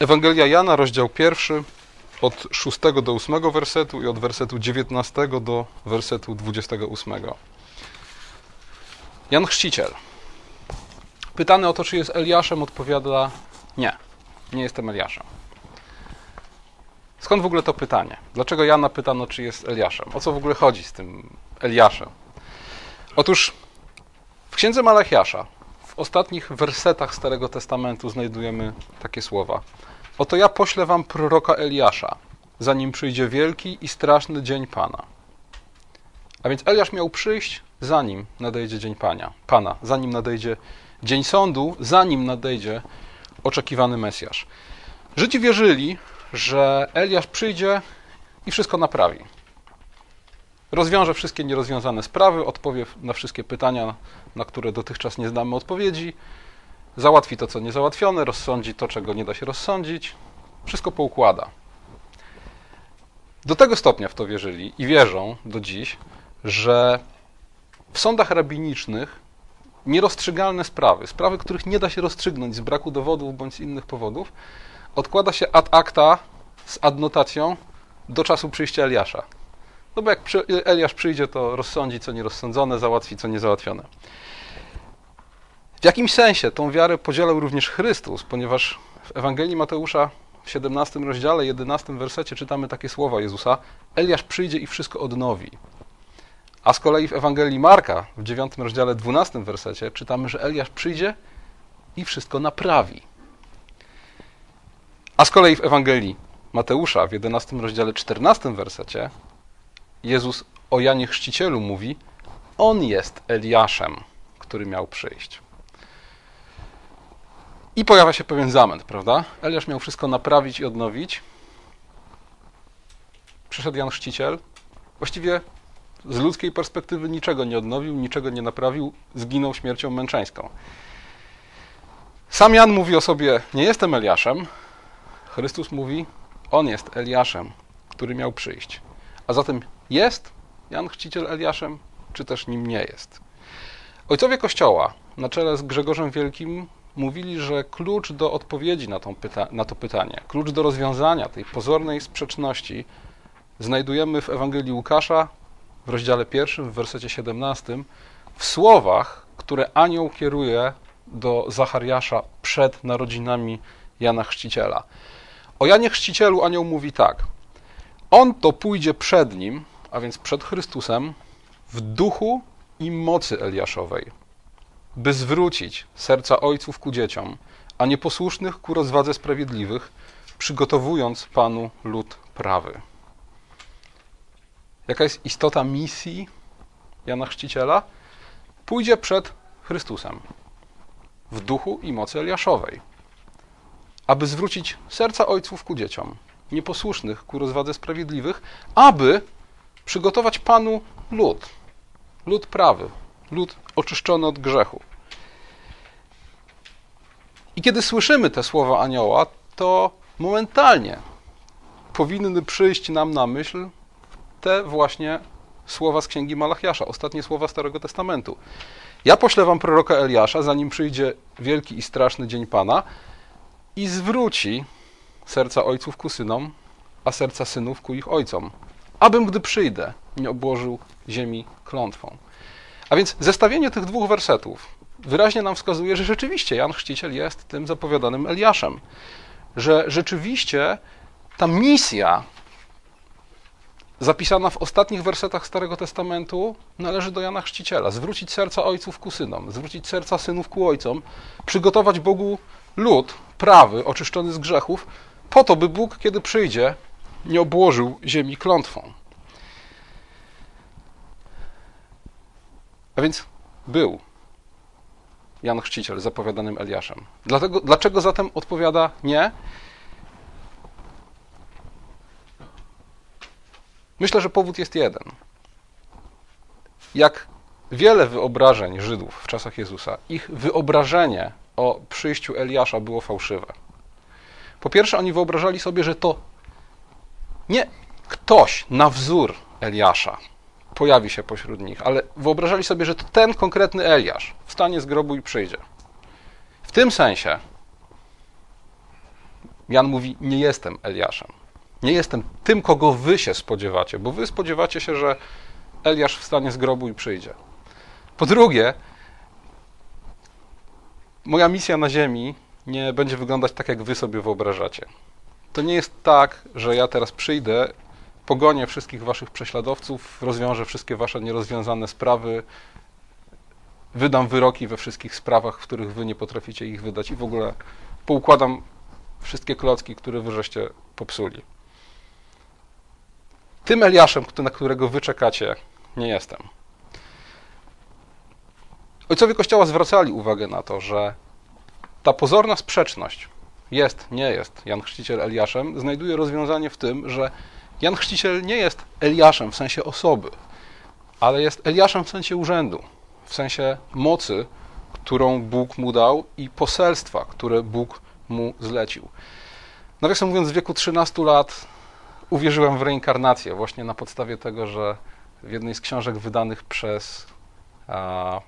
Ewangelia Jana, rozdział pierwszy, od 6 do 8 wersetu i od wersetu 19 do wersetu 28. Jan Chrzciciel. Pytany o to, czy jest Eliaszem, odpowiada nie, nie jestem Eliaszem. Skąd w ogóle to pytanie? Dlaczego Jana pytano, czy jest Eliaszem? O co w ogóle chodzi z tym Eliaszem? Otóż w księdze Malachiasza, ostatnich wersetach Starego Testamentu znajdujemy takie słowa. Oto ja poślę wam proroka Eliasza, zanim przyjdzie wielki i straszny dzień Pana. A więc Eliasz miał przyjść, zanim nadejdzie dzień Pana, Pana, zanim nadejdzie dzień sądu, zanim nadejdzie oczekiwany Mesjasz. Żydzi wierzyli, że Eliasz przyjdzie i wszystko naprawi. Rozwiąże wszystkie nierozwiązane sprawy, odpowie na wszystkie pytania, na które dotychczas nie znamy odpowiedzi, załatwi to, co niezałatwione, rozsądzi to, czego nie da się rozsądzić, wszystko poukłada. Do tego stopnia w to wierzyli i wierzą do dziś, że w sądach rabinicznych nierozstrzygalne sprawy, sprawy, których nie da się rozstrzygnąć z braku dowodów bądź z innych powodów, odkłada się ad acta z adnotacją do czasu przyjścia Eliasza. No bo jak Eliasz przyjdzie, to rozsądzi co nierozsądzone, załatwi co niezałatwione. W jakimś sensie tą wiarę podzielał również Chrystus, ponieważ w Ewangelii Mateusza w 17 rozdziale, 11 wersecie czytamy takie słowa Jezusa: Eliasz przyjdzie i wszystko odnowi. A z kolei w Ewangelii Marka w 9 rozdziale, 12 wersecie czytamy, że Eliasz przyjdzie i wszystko naprawi. A z kolei w Ewangelii Mateusza w 11 rozdziale, 14 wersecie Jezus o Janie Chrzcicielu mówi: On jest Eliaszem, który miał przyjść. I pojawia się pewien zamęt, prawda? Eliasz miał wszystko naprawić i odnowić. Przyszedł Jan Chrzciciel. Właściwie z ludzkiej perspektywy niczego nie odnowił, niczego nie naprawił, zginął śmiercią męczeńską. Sam Jan mówi o sobie: Nie jestem Eliaszem. Chrystus mówi: On jest Eliaszem, który miał przyjść. A zatem jest Jan Chrzciciel Eliaszem, czy też nim nie jest? Ojcowie Kościoła, na czele z Grzegorzem Wielkim, mówili, że klucz do odpowiedzi na, pyta na to pytanie, klucz do rozwiązania tej pozornej sprzeczności znajdujemy w Ewangelii Łukasza w rozdziale pierwszym, w wersecie 17, w słowach, które anioł kieruje do Zachariasza przed narodzinami Jana Chrzciciela. O Janie Chrzcicielu anioł mówi tak: On to pójdzie przed nim, a więc przed Chrystusem, w duchu i mocy Eliaszowej by zwrócić serca ojców ku dzieciom, a nieposłusznych ku rozwadze sprawiedliwych, przygotowując Panu lud prawy. Jaka jest istota misji Jana Chrzciciela? Pójdzie przed Chrystusem w duchu i mocy Eliaszowej, aby zwrócić serca ojców ku dzieciom, nieposłusznych ku rozwadze sprawiedliwych, aby przygotować Panu lud, lud prawy, lud oczyszczony od grzechu. I kiedy słyszymy te słowa anioła, to momentalnie powinny przyjść nam na myśl te właśnie słowa z księgi Malachiasza, ostatnie słowa Starego Testamentu. Ja poślę wam proroka Eliasza, zanim przyjdzie wielki i straszny dzień Pana i zwróci serca ojców ku synom, a serca synów ku ich ojcom, abym, gdy przyjdę, nie obłożył ziemi klątwą. A więc zestawienie tych dwóch wersetów wyraźnie nam wskazuje, że rzeczywiście Jan Chrzciciel jest tym zapowiadanym Eliaszem. Że rzeczywiście ta misja zapisana w ostatnich wersetach Starego Testamentu należy do Jana Chrzciciela. Zwrócić serca ojców ku synom, zwrócić serca synów ku ojcom, przygotować Bogu lud prawy, oczyszczony z grzechów, po to, by Bóg, kiedy przyjdzie, nie obłożył ziemi klątwą. A więc był Jan Chrzciciel zapowiadanym Eliaszem. Dlatego, dlaczego zatem odpowiada nie? Myślę, że powód jest jeden. Jak wiele wyobrażeń Żydów w czasach Jezusa, ich wyobrażenie o przyjściu Eliasza było fałszywe. Po pierwsze, oni wyobrażali sobie, że to nie ktoś na wzór Eliasza, pojawi się pośród nich, ale wyobrażali sobie, że to ten konkretny Eliasz wstanie z grobu i przyjdzie. W tym sensie Jan mówi: Nie jestem Eliaszem. Nie jestem tym, kogo wy się spodziewacie, bo wy spodziewacie się, że Eliasz wstanie z grobu i przyjdzie. Po drugie, moja misja na Ziemi nie będzie wyglądać tak, jak wy sobie wyobrażacie. To nie jest tak, że ja teraz przyjdę, pogonię wszystkich waszych prześladowców, rozwiążę wszystkie wasze nierozwiązane sprawy, wydam wyroki we wszystkich sprawach, w których wy nie potraficie ich wydać i w ogóle poukładam wszystkie klocki, które wy żeście popsuli. Tym Eliaszem, na którego wy czekacie, nie jestem. Ojcowie Kościoła zwracali uwagę na to, że ta pozorna sprzeczność jest, nie jest Jan Chrzciciel Eliaszem, znajduje rozwiązanie w tym, że Jan Chrzciciel nie jest Eliaszem w sensie osoby, ale jest Eliaszem w sensie urzędu, w sensie mocy, którą Bóg mu dał i poselstwa, które Bóg mu zlecił. Nawiasem mówiąc, w wieku 13 lat uwierzyłem w reinkarnację właśnie na podstawie tego, że w jednej z książek wydanych przez a,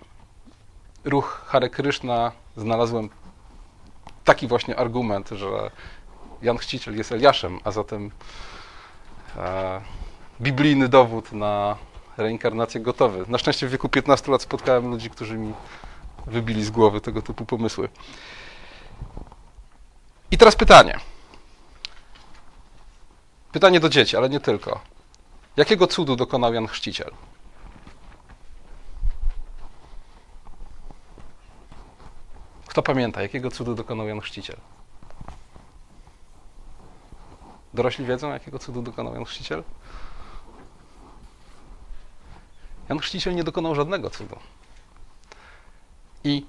ruch Hare Krishna znalazłem taki właśnie argument, że Jan Chrzciciel jest Eliaszem, a zatem e, biblijny dowód na reinkarnację gotowy. Na szczęście w wieku 15 lat spotkałem ludzi, którzy mi wybili z głowy tego typu pomysły. I teraz pytanie. Pytanie do dzieci, ale nie tylko. Jakiego cudu dokonał Jan Chrzciciel? Kto pamięta, jakiego cudu dokonał Jan Chrzciciel? Dorośli wiedzą, jakiego cudu dokonał Jan Chrzciciel? Jan Chrzciciel nie dokonał żadnego cudu. I,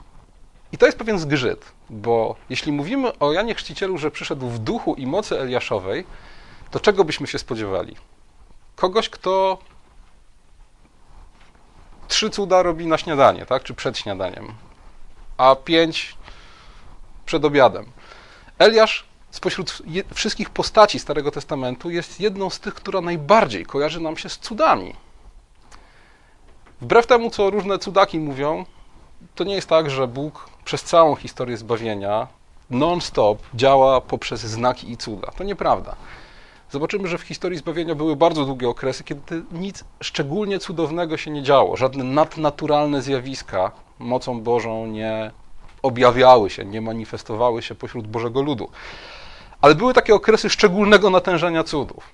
I to jest pewien zgrzyt, bo jeśli mówimy o Janie Chrzcicielu, że przyszedł w duchu i mocy Eliaszowej, to czego byśmy się spodziewali? Kogoś, kto trzy cuda robi na śniadanie, tak? czy przed śniadaniem, a pięć przed obiadem. Eliasz spośród wszystkich postaci Starego Testamentu jest jedną z tych, która najbardziej kojarzy nam się z cudami. Wbrew temu, co różne cudaki mówią, to nie jest tak, że Bóg przez całą historię zbawienia non-stop działa poprzez znaki i cuda. To nieprawda. Zobaczymy, że w historii zbawienia były bardzo długie okresy, kiedy nic szczególnie cudownego się nie działo. Żadne nadnaturalne zjawiska mocą Bożą nie objawiały się, nie manifestowały się pośród Bożego ludu. Ale były takie okresy szczególnego natężenia cudów.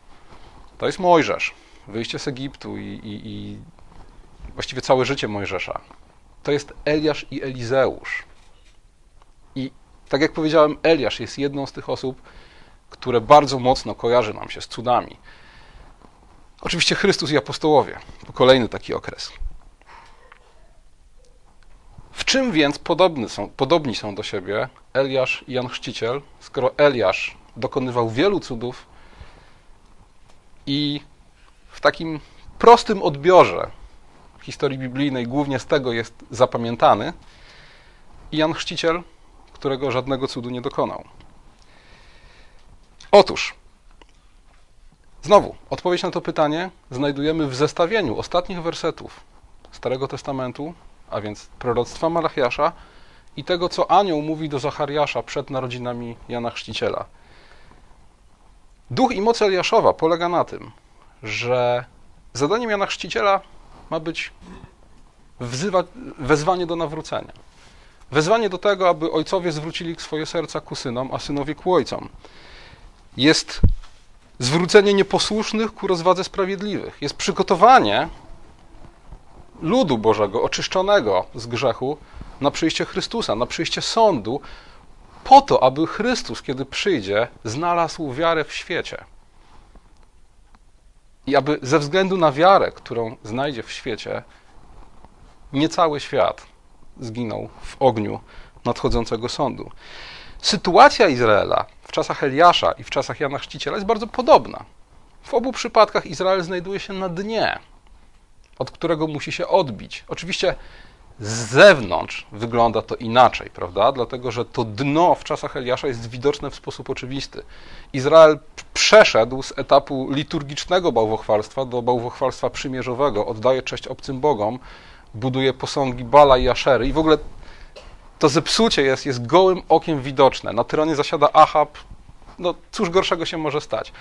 To jest Mojżesz, wyjście z Egiptu i, i, i właściwie całe życie Mojżesza. To jest Eliasz i Elizeusz. I tak jak powiedziałem, Eliasz jest jedną z tych osób, które bardzo mocno kojarzy nam się z cudami. Oczywiście Chrystus i apostołowie, to kolejny taki okres. W czym więc podobny są, podobni są do siebie Eliasz i Jan Chrzciciel, skoro Eliasz dokonywał wielu cudów i w takim prostym odbiorze historii biblijnej głównie z tego jest zapamiętany, i Jan Chrzciciel, którego żadnego cudu nie dokonał. Otóż, znowu, odpowiedź na to pytanie znajdujemy w zestawieniu ostatnich wersetów Starego Testamentu, a więc proroctwa Malachiasza i tego, co anioł mówi do Zachariasza przed narodzinami Jana Chrzciciela. Duch i moc Eliaszowa polega na tym, że zadaniem Jana Chrzciciela ma być wzywa, wezwanie do nawrócenia. Wezwanie do tego, aby ojcowie zwrócili swoje serca ku synom, a synowie ku ojcom. Jest zwrócenie nieposłusznych ku rozwadze sprawiedliwych. Jest przygotowanie ludu Bożego, oczyszczonego z grzechu, na przyjście Chrystusa, na przyjście sądu, po to, aby Chrystus, kiedy przyjdzie, znalazł wiarę w świecie. I aby ze względu na wiarę, którą znajdzie w świecie, nie cały świat zginął w ogniu nadchodzącego sądu. Sytuacja Izraela w czasach Eliasza i w czasach Jana Chrzciciela jest bardzo podobna. W obu przypadkach Izrael znajduje się na dnie, od którego musi się odbić. Oczywiście z zewnątrz wygląda to inaczej, prawda? Dlatego, że to dno w czasach Eliasza jest widoczne w sposób oczywisty. Izrael przeszedł z etapu liturgicznego bałwochwalstwa do bałwochwalstwa przymierzowego, oddaje cześć obcym bogom, buduje posągi Bala i Aszery i w ogóle to zepsucie jest, jest gołym okiem widoczne. Na tyronie zasiada Ahab, no cóż gorszego się może stać?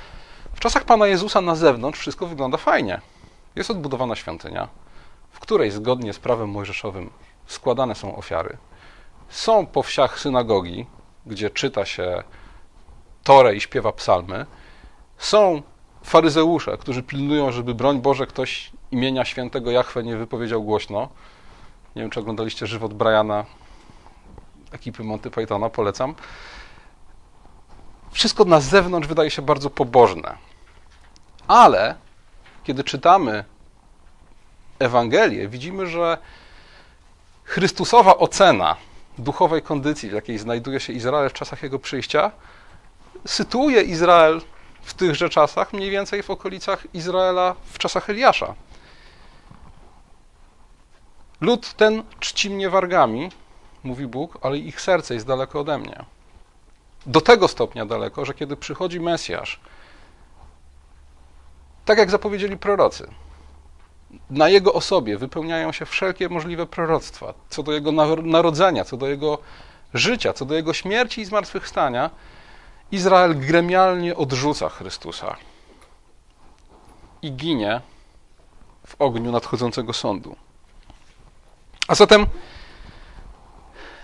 W czasach Pana Jezusa na zewnątrz wszystko wygląda fajnie. Jest odbudowana świątynia, w której zgodnie z prawem mojżeszowym składane są ofiary. Są po wsiach synagogi, gdzie czyta się Torę i śpiewa psalmy. Są faryzeusze, którzy pilnują, żeby broń Boże ktoś imienia świętego Jachwę nie wypowiedział głośno. Nie wiem, czy oglądaliście żywot Briana, ekipy Monty Pythona, polecam. Wszystko na zewnątrz wydaje się bardzo pobożne. Ale kiedy czytamy Ewangelię, widzimy, że Chrystusowa ocena duchowej kondycji, w jakiej znajduje się Izrael w czasach jego przyjścia, sytuuje Izrael w tychże czasach, mniej więcej w okolicach Izraela w czasach Eliasza. Lud ten czci mnie wargami, mówi Bóg, ale ich serce jest daleko ode mnie. Do tego stopnia daleko, że kiedy przychodzi Mesjasz, tak jak zapowiedzieli prorocy, na jego osobie wypełniają się wszelkie możliwe proroctwa co do jego narodzenia, co do jego życia, co do jego śmierci i zmartwychwstania. Izrael gremialnie odrzuca Chrystusa i ginie w ogniu nadchodzącego sądu. A zatem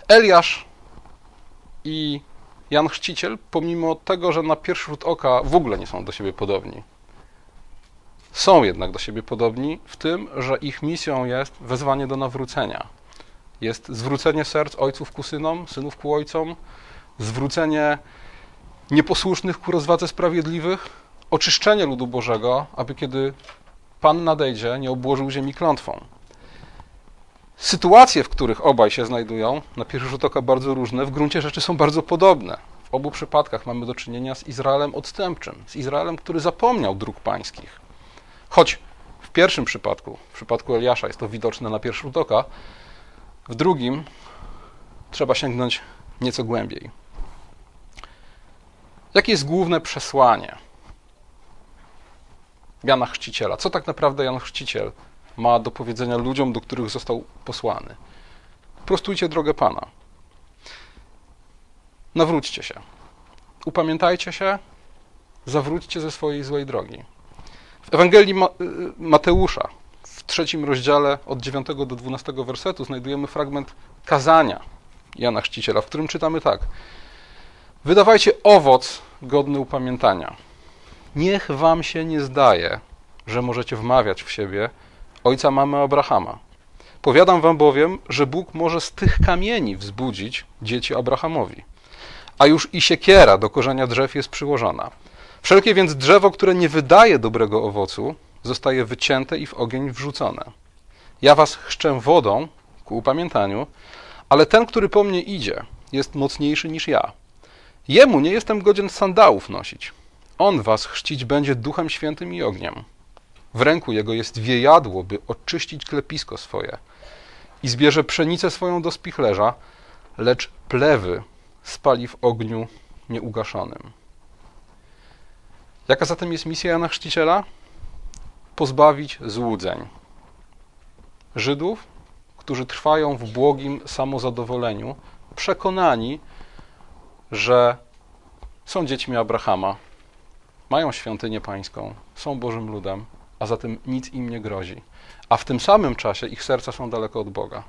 Eliasz i Jan Chrzciciel, pomimo tego, że na pierwszy rzut oka w ogóle nie są do siebie podobni, są jednak do siebie podobni w tym, że ich misją jest wezwanie do nawrócenia. Jest zwrócenie serc ojców ku synom, synów ku ojcom, zwrócenie nieposłusznych ku rozwadze sprawiedliwych, oczyszczenie ludu Bożego, aby kiedy Pan nadejdzie, nie obłożył ziemi klątwą. Sytuacje, w których obaj się znajdują, na pierwszy rzut oka bardzo różne, w gruncie rzeczy są bardzo podobne. W obu przypadkach mamy do czynienia z Izraelem odstępczym, z Izraelem, który zapomniał dróg pańskich. Choć w pierwszym przypadku, w przypadku Eliasza jest to widoczne na pierwszy rzut oka, w drugim trzeba sięgnąć nieco głębiej. Jakie jest główne przesłanie Jana Chrzciciela? Co tak naprawdę Jan Chrzciciel ma do powiedzenia ludziom, do których został posłany? Prostujcie drogę Pana. Nawróćcie się. Upamiętajcie się, zawróćcie ze swojej złej drogi. W Ewangelii Mateusza w trzecim rozdziale od 9 do 12 wersetu znajdujemy fragment kazania Jana Chrzciciela, w którym czytamy tak. Wydawajcie owoc godny upamiętania. Niech wam się nie zdaje, że możecie wmawiać w siebie ojca mamy Abrahama. Powiadam wam bowiem, że Bóg może z tych kamieni wzbudzić dzieci Abrahamowi. A już i siekiera do korzenia drzew jest przyłożona. Wszelkie więc drzewo, które nie wydaje dobrego owocu, zostaje wycięte i w ogień wrzucone. Ja was chrzczę wodą ku upamiętaniu, ale ten, który po mnie idzie, jest mocniejszy niż ja. Jemu nie jestem godzien sandałów nosić. On was chrzcić będzie duchem świętym i ogniem. W ręku jego jest wiejadło, by oczyścić klepisko swoje. I zbierze pszenicę swoją do spichlerza, lecz plewy spali w ogniu nieugaszonym. Jaka zatem jest misja Jana Chrzciciela? Pozbawić złudzeń Żydów, którzy trwają w błogim samozadowoleniu, przekonani, że są dziećmi Abrahama, mają świątynię pańską, są Bożym ludem, a zatem nic im nie grozi. A w tym samym czasie ich serca są daleko od Boga.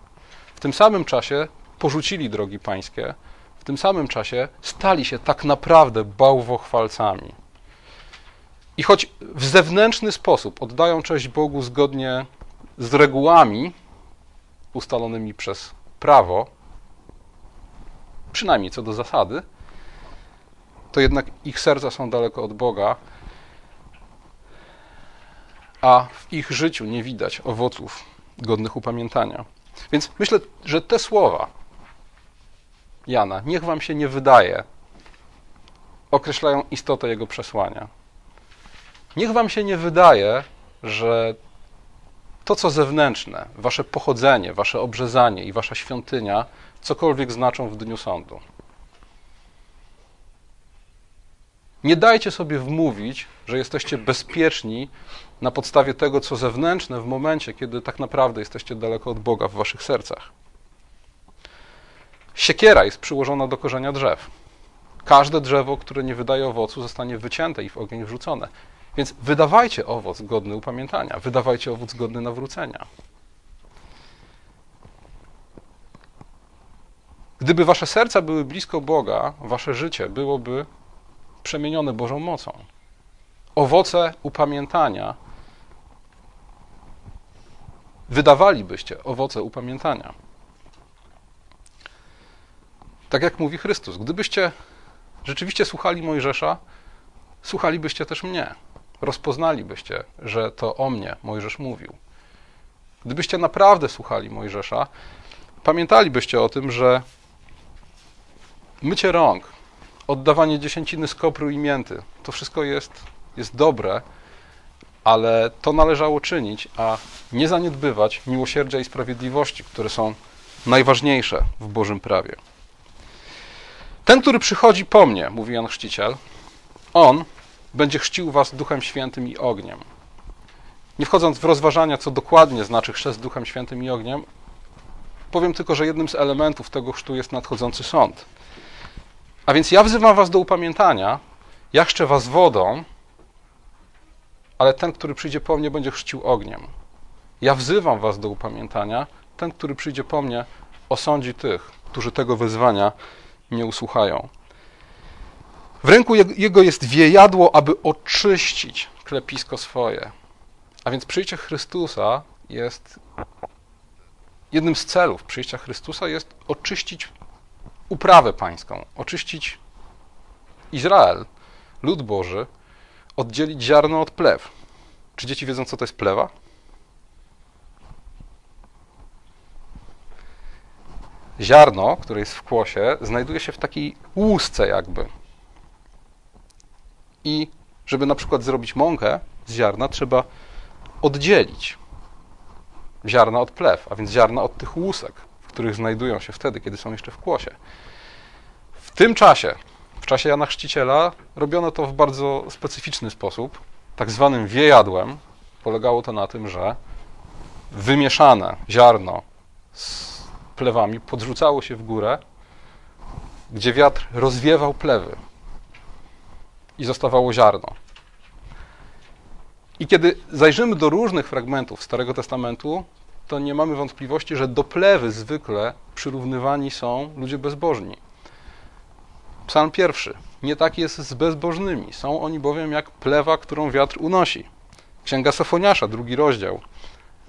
W tym samym czasie porzucili drogi pańskie, w tym samym czasie stali się tak naprawdę bałwochwalcami. I choć w zewnętrzny sposób oddają cześć Bogu zgodnie z regułami ustalonymi przez prawo, przynajmniej co do zasady, to jednak ich serca są daleko od Boga, a w ich życiu nie widać owoców godnych upamiętania. Więc myślę, że te słowa Jana, niech wam się nie wydaje, określają istotę jego przesłania. Niech wam się nie wydaje, że to, co zewnętrzne, wasze pochodzenie, wasze obrzezanie i wasza świątynia, cokolwiek znaczą w dniu sądu. Nie dajcie sobie wmówić, że jesteście bezpieczni na podstawie tego, co zewnętrzne, w momencie, kiedy tak naprawdę jesteście daleko od Boga w waszych sercach. Siekiera jest przyłożona do korzenia drzew. Każde drzewo, które nie wydaje owocu, zostanie wycięte i w ogień wrzucone. Więc wydawajcie owoc godny upamiętania, wydawajcie owoc godny nawrócenia. Gdyby wasze serca były blisko Boga, wasze życie byłoby przemienione Bożą mocą. Owoce upamiętania wydawalibyście owoce upamiętania. Tak jak mówi Chrystus, gdybyście rzeczywiście słuchali Mojżesza, słuchalibyście też mnie. Rozpoznalibyście, że to o mnie Mojżesz mówił. Gdybyście naprawdę słuchali Mojżesza, pamiętalibyście o tym, że mycie rąk, oddawanie dziesięciny z kopru i mięty, to wszystko jest, jest dobre, ale to należało czynić, a nie zaniedbywać miłosierdzia i sprawiedliwości, które są najważniejsze w Bożym prawie. Ten, który przychodzi po mnie, mówi Jan Chrzciciel, on będzie chrzcił was Duchem Świętym i ogniem. Nie wchodząc w rozważania, co dokładnie znaczy chrzest Duchem Świętym i ogniem, powiem tylko, że jednym z elementów tego chrztu jest nadchodzący sąd. A więc ja wzywam was do upamiętania, ja chrzczę was wodą, ale ten, który przyjdzie po mnie, będzie chrzcił ogniem. Ja wzywam was do upamiętania, ten, który przyjdzie po mnie, osądzi tych, którzy tego wezwania nie usłuchają. W ręku jego jest wiejadło, aby oczyścić klepisko swoje. A więc przyjście Chrystusa jest jednym z celów przyjścia Chrystusa jest oczyścić uprawę pańską, oczyścić Izrael, lud Boży, oddzielić ziarno od plew. Czy dzieci wiedzą, co to jest plewa? Ziarno, które jest w kłosie, znajduje się w takiej łusce jakby. I żeby na przykład zrobić mąkę z ziarna, trzeba oddzielić ziarna od plew, a więc ziarna od tych łusek, w których znajdują się wtedy, kiedy są jeszcze w kłosie. W tym czasie, w czasie Jana Chrzciciela, robiono to w bardzo specyficzny sposób, tak zwanym wiejadłem. Polegało to na tym, że wymieszane ziarno z plewami podrzucało się w górę, gdzie wiatr rozwiewał plewy i zostawało ziarno. I kiedy zajrzymy do różnych fragmentów Starego Testamentu, to nie mamy wątpliwości, że do plewy zwykle przyrównywani są ludzie bezbożni. Psalm pierwszy. Nie tak jest z bezbożnymi. Są oni bowiem jak plewa, którą wiatr unosi. Księga Sofoniasza, drugi rozdział.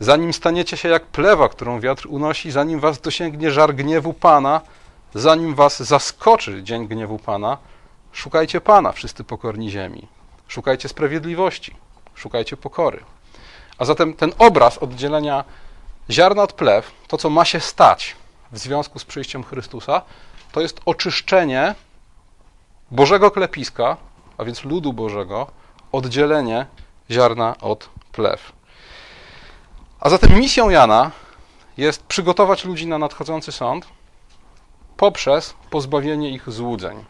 Zanim staniecie się jak plewa, którą wiatr unosi, zanim was dosięgnie żar gniewu Pana, zanim was zaskoczy dzień gniewu Pana, szukajcie Pana, wszyscy pokorni ziemi. Szukajcie sprawiedliwości, szukajcie pokory. A zatem ten obraz oddzielenia ziarna od plew, to co ma się stać w związku z przyjściem Chrystusa, to jest oczyszczenie Bożego klepiska, a więc ludu Bożego, oddzielenie ziarna od plew. A zatem misją Jana jest przygotować ludzi na nadchodzący sąd poprzez pozbawienie ich złudzeń,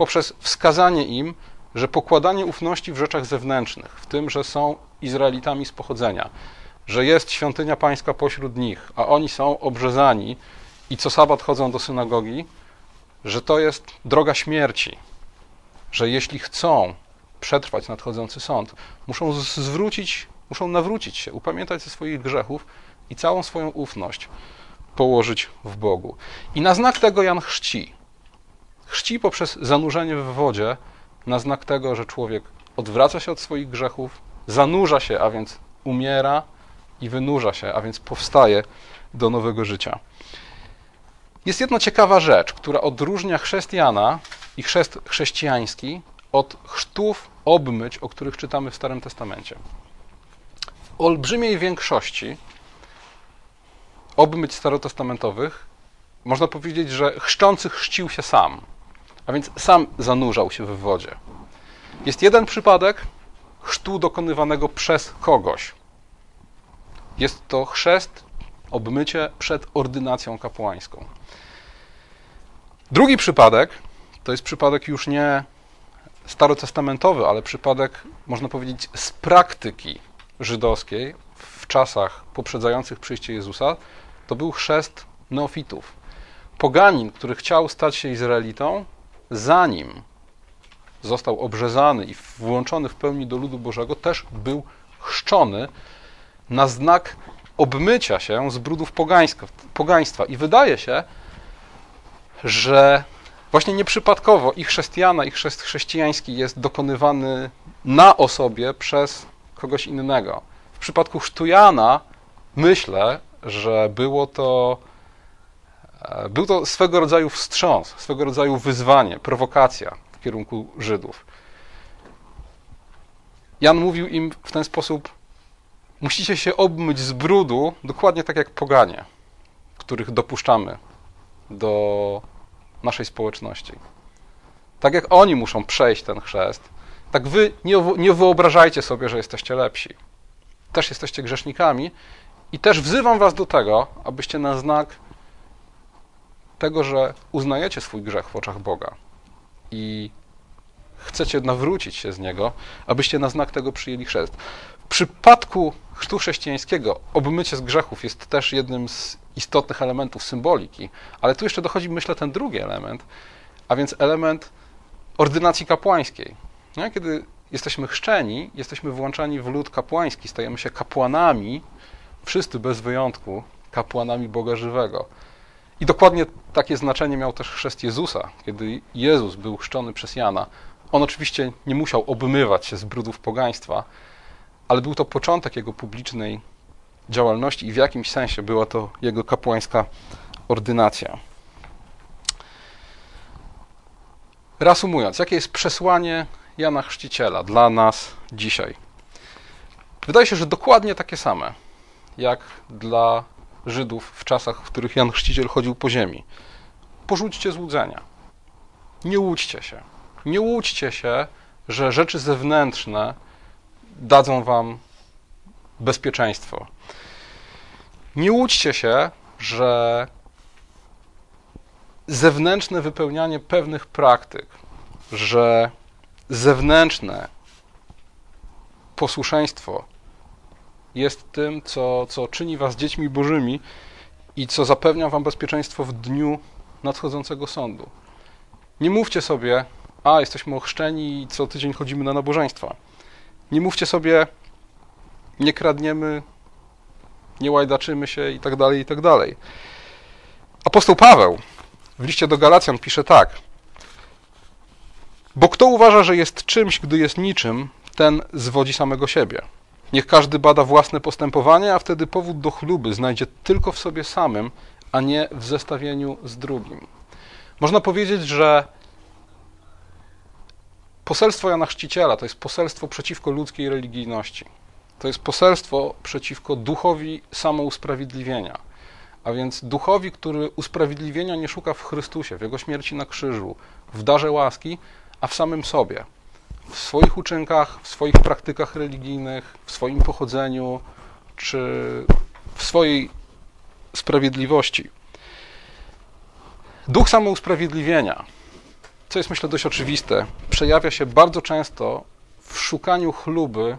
poprzez wskazanie im, że pokładanie ufności w rzeczach zewnętrznych, w tym, że są Izraelitami z pochodzenia, że jest świątynia pańska pośród nich, a oni są obrzezani i co sabat chodzą do synagogi, że to jest droga śmierci, że jeśli chcą przetrwać nadchodzący sąd, muszą zwrócić, muszą nawrócić się, upamiętać ze swoich grzechów i całą swoją ufność położyć w Bogu. I na znak tego Jan chrzci. Chrzci poprzez zanurzenie w wodzie, na znak tego, że człowiek odwraca się od swoich grzechów, zanurza się, a więc umiera i wynurza się, a więc powstaje do nowego życia. Jest jedna ciekawa rzecz, która odróżnia chrześcijana i chrzest chrześcijański od chrztów obmyć, o których czytamy w Starym Testamencie. W olbrzymiej większości obmyć starotestamentowych można powiedzieć, że chrzczący chrzcił się sam, a więc sam zanurzał się w wodzie. Jest jeden przypadek chrztu dokonywanego przez kogoś. Jest to chrzest, obmycie przed ordynacją kapłańską. Drugi przypadek to jest przypadek już nie starotestamentowy, ale przypadek, można powiedzieć, z praktyki żydowskiej w czasach poprzedzających przyjście Jezusa, to był chrzest neofitów. Poganin, który chciał stać się Izraelitą, zanim został obrzezany i włączony w pełni do ludu Bożego, też był chrzczony na znak obmycia się z brudów pogaństwa. I wydaje się, że właśnie nieprzypadkowo ich chrześcijana, ich chrzest chrześcijański jest dokonywany na osobie przez kogoś innego. W przypadku chrztu Jana myślę, że było to był to swego rodzaju wstrząs, swego rodzaju wyzwanie, prowokacja w kierunku Żydów. Jan mówił im w ten sposób: Musicie się obmyć z brudu, dokładnie tak jak poganie, których dopuszczamy do naszej społeczności. Tak jak oni muszą przejść ten chrzest, tak wy nie, nie wyobrażajcie sobie, że jesteście lepsi. Też jesteście grzesznikami i też wzywam was do tego, abyście na znak tego, że uznajecie swój grzech w oczach Boga i chcecie nawrócić się z niego, abyście na znak tego przyjęli chrzest. W przypadku chrztu chrześcijańskiego obmycie z grzechów jest też jednym z istotnych elementów symboliki, ale tu jeszcze dochodzi, myślę, ten drugi element, a więc element ordynacji kapłańskiej. No, kiedy jesteśmy chrzczeni, jesteśmy włączani w lud kapłański, stajemy się kapłanami, wszyscy bez wyjątku, kapłanami Boga żywego. I dokładnie takie znaczenie miał też chrzest Jezusa, kiedy Jezus był chrzczony przez Jana. On oczywiście nie musiał obmywać się z brudów pogaństwa, ale był to początek jego publicznej działalności i w jakimś sensie była to jego kapłańska ordynacja. Reasumując, jakie jest przesłanie Jana Chrzciciela dla nas dzisiaj? Wydaje się, że dokładnie takie same, jak dla Żydów w czasach, w których Jan Chrzciciel chodził po ziemi. Porzućcie złudzenia. Nie łudźcie się. Nie łudźcie się, że rzeczy zewnętrzne dadzą wam bezpieczeństwo. Nie łudźcie się, że zewnętrzne wypełnianie pewnych praktyk, że zewnętrzne posłuszeństwo jest tym, co, co czyni was dziećmi bożymi i co zapewnia wam bezpieczeństwo w dniu nadchodzącego sądu. Nie mówcie sobie, a jesteśmy ochrzczeni i co tydzień chodzimy na nabożeństwa. Nie mówcie sobie, nie kradniemy, nie łajdaczymy się i tak dalej, i tak dalej. Apostoł Paweł w liście do Galacjan pisze tak. Bo kto uważa, że jest czymś, gdy jest niczym, ten zwodzi samego siebie. Niech każdy bada własne postępowanie, a wtedy powód do chluby znajdzie tylko w sobie samym, a nie w zestawieniu z drugim. Można powiedzieć, że poselstwo Jana Chrzciciela to jest poselstwo przeciwko ludzkiej religijności. To jest poselstwo przeciwko duchowi samousprawiedliwienia. A więc duchowi, który usprawiedliwienia nie szuka w Chrystusie, w Jego śmierci na krzyżu, w darze łaski, a w samym sobie. W swoich uczynkach, w swoich praktykach religijnych, w swoim pochodzeniu, czy w swojej sprawiedliwości. Duch samousprawiedliwienia, co jest myślę dość oczywiste, przejawia się bardzo często w szukaniu chluby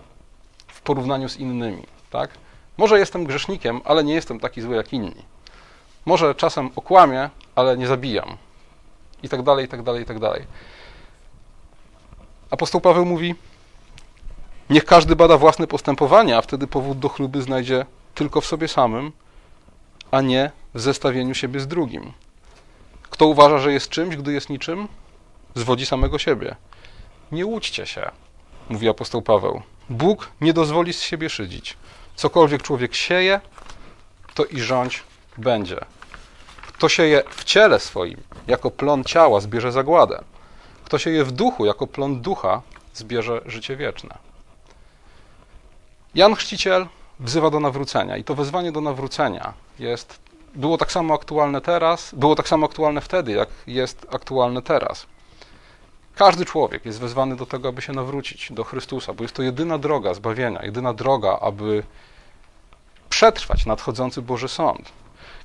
w porównaniu z innymi, tak? Może jestem grzesznikiem, ale nie jestem taki zły jak inni. Może czasem okłamię, ale nie zabijam. I tak dalej, i tak dalej, i tak dalej. Apostoł Paweł mówi: Niech każdy bada własne postępowanie, a wtedy powód do chluby znajdzie tylko w sobie samym, a nie w zestawieniu siebie z drugim. Kto uważa, że jest czymś, gdy jest niczym, zwodzi samego siebie. Nie łudźcie się, mówi apostoł Paweł. Bóg nie dozwoli z siebie szydzić. Cokolwiek człowiek sieje, to i rządź będzie. Kto sieje w ciele swoim, jako plon ciała, zbierze zagładę. Kto sieje w duchu, jako plon ducha, zbierze życie wieczne. Jan Chrzciciel wzywa do nawrócenia i to wezwanie do nawrócenia jest, było tak samo aktualne teraz, było tak samo aktualne wtedy, jak jest aktualne teraz. Każdy człowiek jest wezwany do tego, aby się nawrócić do Chrystusa, bo jest to jedyna droga zbawienia, jedyna droga, aby przetrwać nadchodzący Boży Sąd.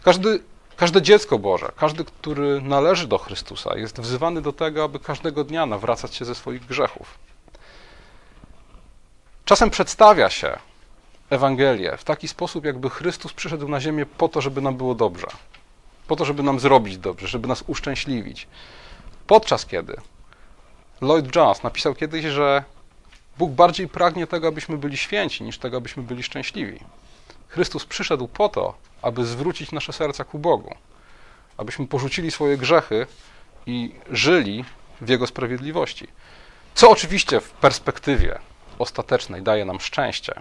Każdy, każde dziecko Boże, każdy, który należy do Chrystusa, jest wzywany do tego, aby każdego dnia nawracać się ze swoich grzechów. Czasem przedstawia się Ewangelię w taki sposób, jakby Chrystus przyszedł na ziemię po to, żeby nam było dobrze, po to, żeby nam zrobić dobrze, żeby nas uszczęśliwić. Podczas kiedy Lloyd Jones napisał kiedyś, że Bóg bardziej pragnie tego, abyśmy byli święci, niż tego, abyśmy byli szczęśliwi. Chrystus przyszedł po to, aby zwrócić nasze serca ku Bogu, abyśmy porzucili swoje grzechy i żyli w Jego sprawiedliwości. Co oczywiście w perspektywie ostatecznej daje nam szczęście,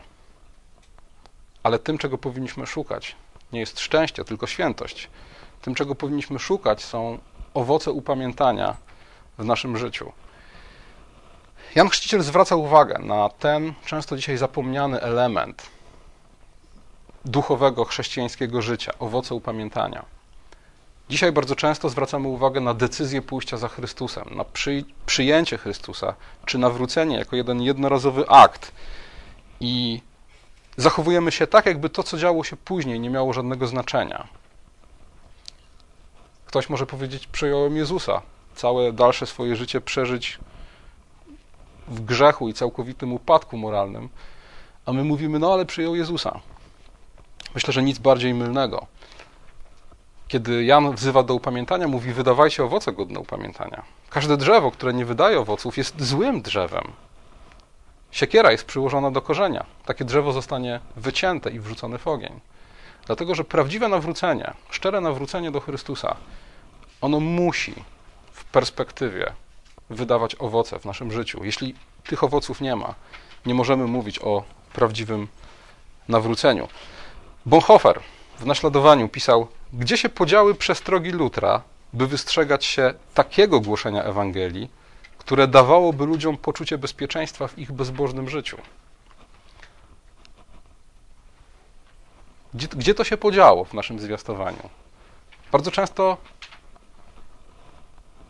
ale tym, czego powinniśmy szukać, nie jest szczęście, tylko świętość. Tym, czego powinniśmy szukać, są owoce upamiętania w naszym życiu. Jan Chrzciciel zwraca uwagę na ten często dzisiaj zapomniany element duchowego chrześcijańskiego życia, owoce upamiętania. Dzisiaj bardzo często zwracamy uwagę na decyzję pójścia za Chrystusem, na przy, przyjęcie Chrystusa, czy nawrócenie jako jeden jednorazowy akt. I zachowujemy się tak, jakby to, co działo się później, nie miało żadnego znaczenia. Ktoś może powiedzieć: Przyjąłem Jezusa, całe dalsze swoje życie przeżyć w grzechu i całkowitym upadku moralnym, a my mówimy: No, ale przyjął Jezusa. Myślę, że nic bardziej mylnego. Kiedy Jan wzywa do upamiętania, mówi: Wydawajcie owoce godne upamiętania. Każde drzewo, które nie wydaje owoców, jest złym drzewem. Siekiera jest przyłożona do korzenia. Takie drzewo zostanie wycięte i wrzucone w ogień. Dlatego, że prawdziwe nawrócenie, szczere nawrócenie do Chrystusa, ono musi w perspektywie wydawać owoce w naszym życiu. Jeśli tych owoców nie ma, nie możemy mówić o prawdziwym nawróceniu. Bonhoeffer w naśladowaniu pisał: Gdzie się podziały przestrogi Lutra, by wystrzegać się takiego głoszenia Ewangelii, które dawałoby ludziom poczucie bezpieczeństwa w ich bezbożnym życiu? Gdzie, gdzie to się podziało w naszym zwiastowaniu? Bardzo często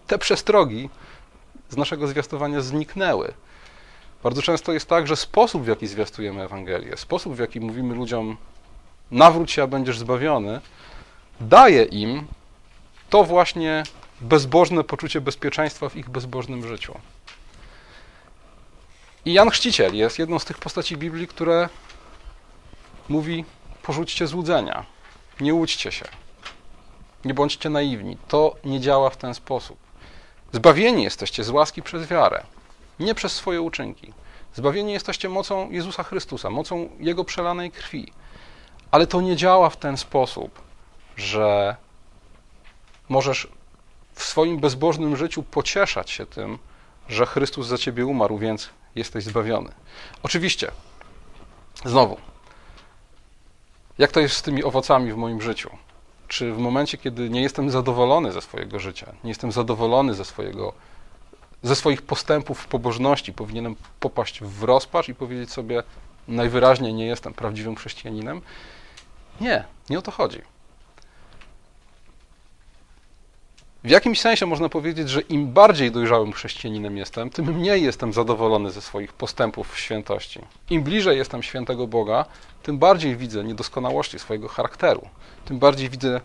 te przestrogi z naszego zwiastowania zniknęły. Bardzo często jest tak, że sposób, w jaki zwiastujemy Ewangelię, sposób, w jaki mówimy ludziom, nawróć się, a będziesz zbawiony, daje im to właśnie bezbożne poczucie bezpieczeństwa w ich bezbożnym życiu. I Jan Chrzciciel jest jedną z tych postaci Biblii, które mówi: porzućcie złudzenia, nie łudźcie się, nie bądźcie naiwni. To nie działa w ten sposób. Zbawieni jesteście z łaski przez wiarę, nie przez swoje uczynki. Zbawieni jesteście mocą Jezusa Chrystusa, mocą Jego przelanej krwi. Ale to nie działa w ten sposób, że możesz w swoim bezbożnym życiu pocieszać się tym, że Chrystus za ciebie umarł, więc jesteś zbawiony. Oczywiście, znowu, jak to jest z tymi owocami w moim życiu? Czy w momencie, kiedy nie jestem zadowolony ze swojego życia, nie jestem zadowolony ze, swojego, ze swoich postępów w pobożności, powinienem popaść w rozpacz i powiedzieć sobie, najwyraźniej nie jestem prawdziwym chrześcijaninem? Nie, nie o to chodzi. W jakimś sensie można powiedzieć, że im bardziej dojrzałym chrześcijaninem jestem, tym mniej jestem zadowolony ze swoich postępów w świętości. Im bliżej jestem świętego Boga, tym bardziej widzę niedoskonałości swojego charakteru, tym bardziej widzę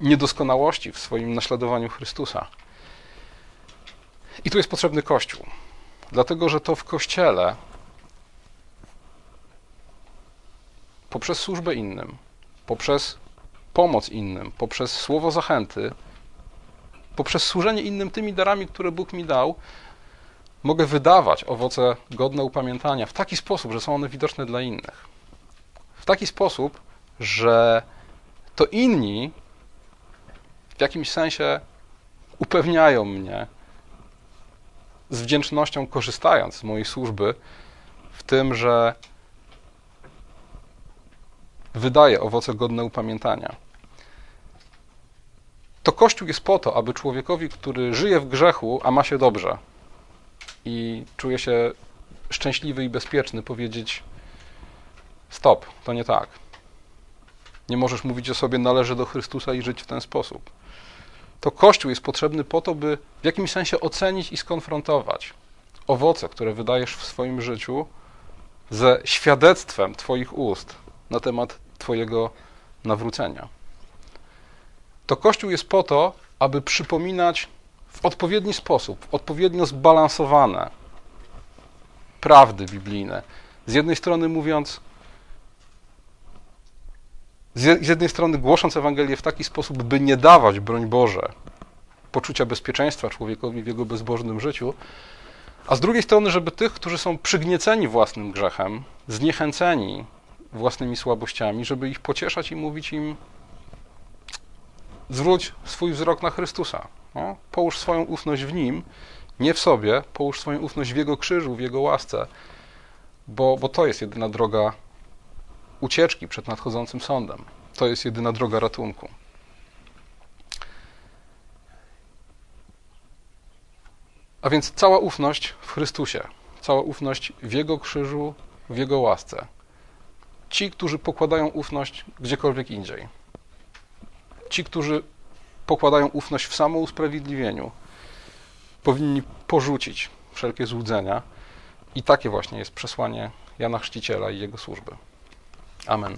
niedoskonałości w swoim naśladowaniu Chrystusa. I tu jest potrzebny Kościół, dlatego że to w Kościele poprzez służbę innym, poprzez pomoc innym, poprzez słowo zachęty, poprzez służenie innym tymi darami, które Bóg mi dał, mogę wydawać owoce godne upamiętania w taki sposób, że są one widoczne dla innych. W taki sposób, że to inni w jakimś sensie upewniają mnie z wdzięcznością, korzystając z mojej służby, w tym, że wydaje owoce godne upamiętania to Kościół jest po to, aby człowiekowi, który żyje w grzechu, a ma się dobrze i czuje się szczęśliwy i bezpieczny, powiedzieć: Stop, to nie tak. Nie możesz mówić o sobie, należy do Chrystusa i żyć w ten sposób. To Kościół jest potrzebny po to, by w jakimś sensie ocenić i skonfrontować owoce, które wydajesz w swoim życiu, ze świadectwem Twoich ust na temat Twojego nawrócenia to Kościół jest po to, aby przypominać w odpowiedni sposób, odpowiednio zbalansowane prawdy biblijne. Z jednej strony mówiąc, z jednej strony głosząc Ewangelię w taki sposób, by nie dawać, broń Boże, poczucia bezpieczeństwa człowiekowi w jego bezbożnym życiu, a z drugiej strony, żeby tych, którzy są przygnieceni własnym grzechem, zniechęceni własnymi słabościami, żeby ich pocieszać i mówić im: zwróć swój wzrok na Chrystusa. No, połóż swoją ufność w Nim, nie w sobie, połóż swoją ufność w Jego krzyżu, w Jego łasce, bo, bo to jest jedyna droga ucieczki przed nadchodzącym sądem. To jest jedyna droga ratunku. A więc cała ufność w Chrystusie, cała ufność w Jego krzyżu, w Jego łasce. Ci, którzy pokładają ufność gdziekolwiek indziej. Ci, którzy pokładają ufność w samousprawiedliwieniu, powinni porzucić wszelkie złudzenia. I takie właśnie jest przesłanie Jana Chrzciciela i jego służby. Amen.